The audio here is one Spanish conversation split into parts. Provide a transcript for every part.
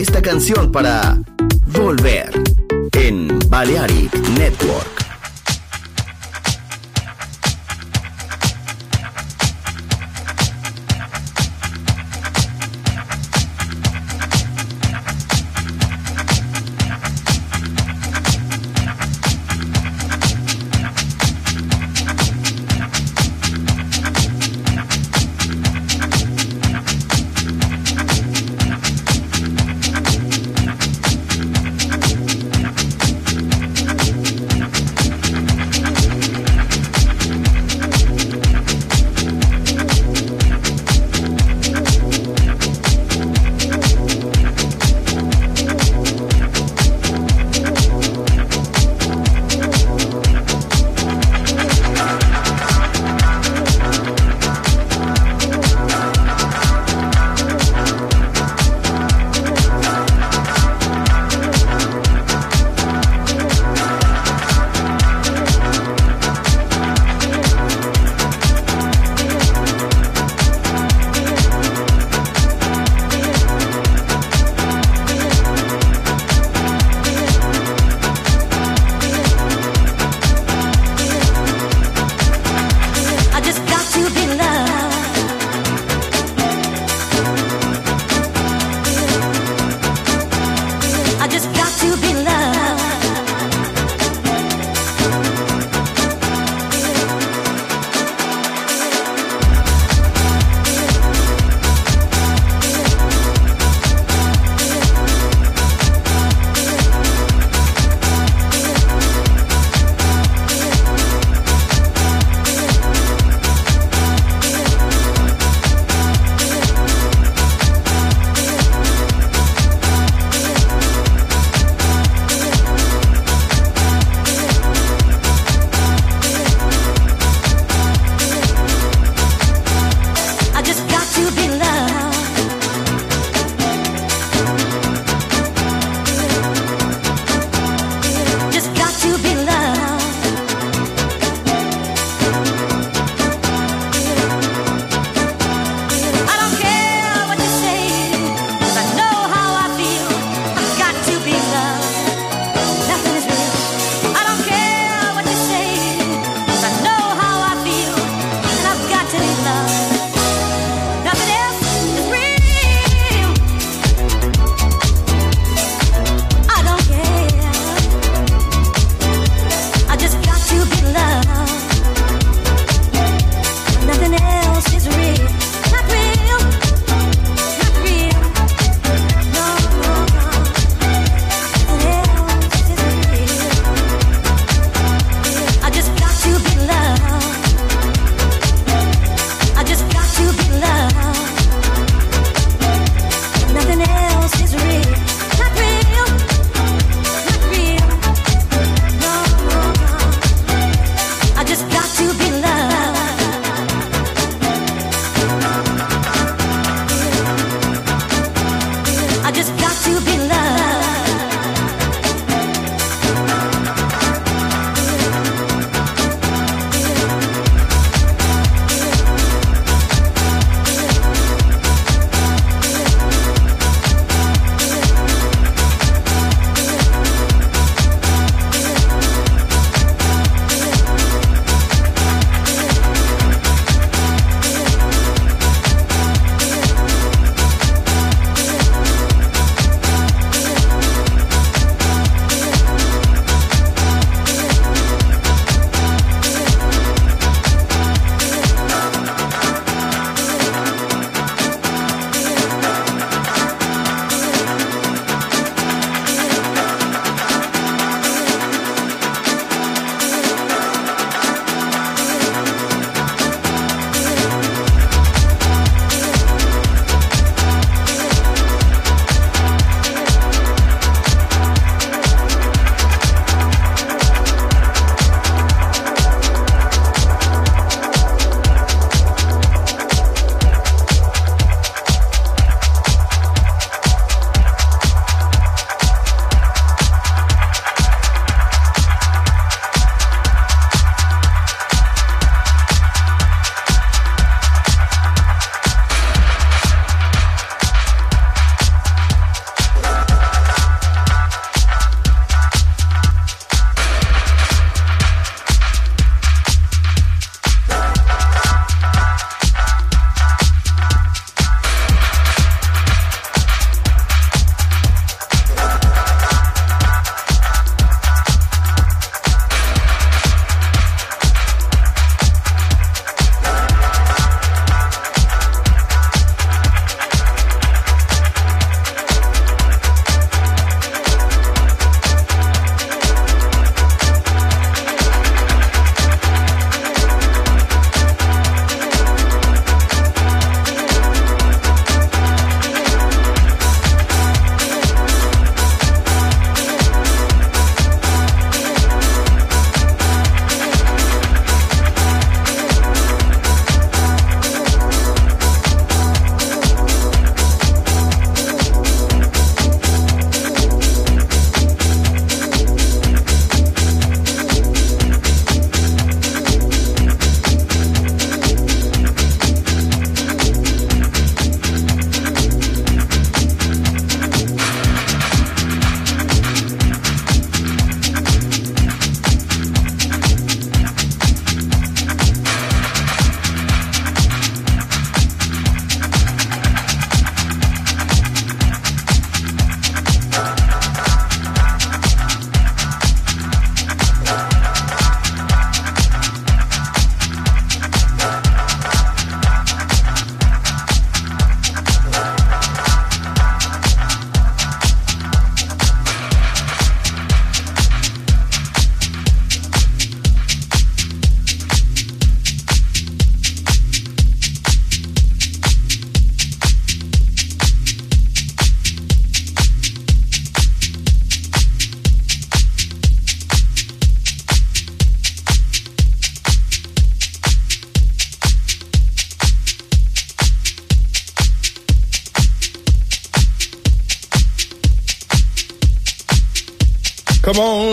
esta canción para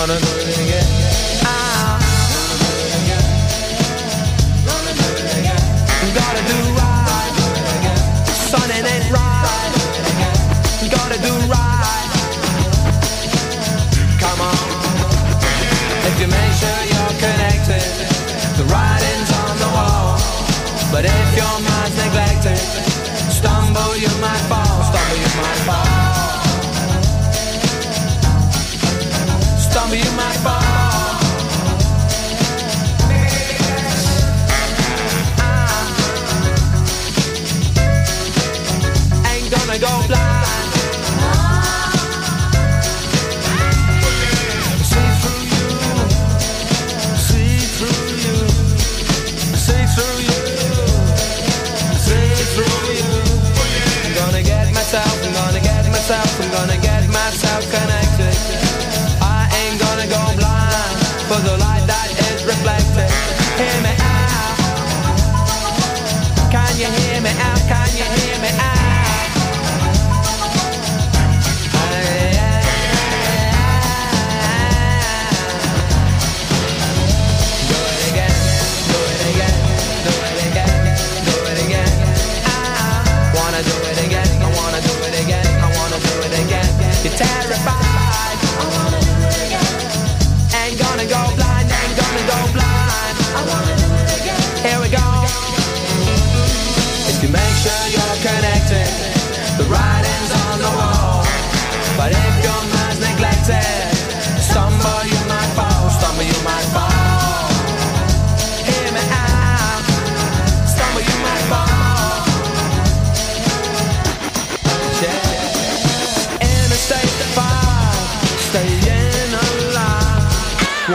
on it.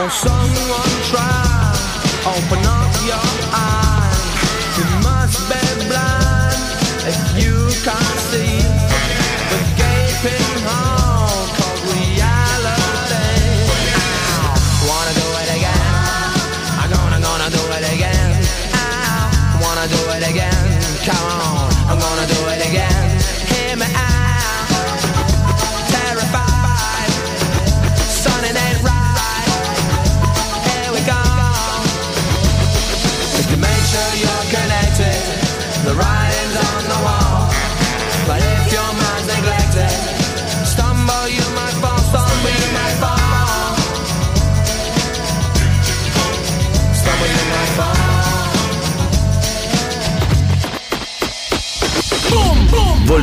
or someone try Open up your eyes You must be blind If you can't see The gaping hole called reality. Ow. Wanna do it again? I'm gonna, gonna do it again. Ow. Wanna do it again? Come on, I'm gonna do it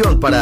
Para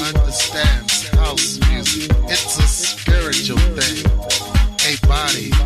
understands house music. It's a spiritual thing, a body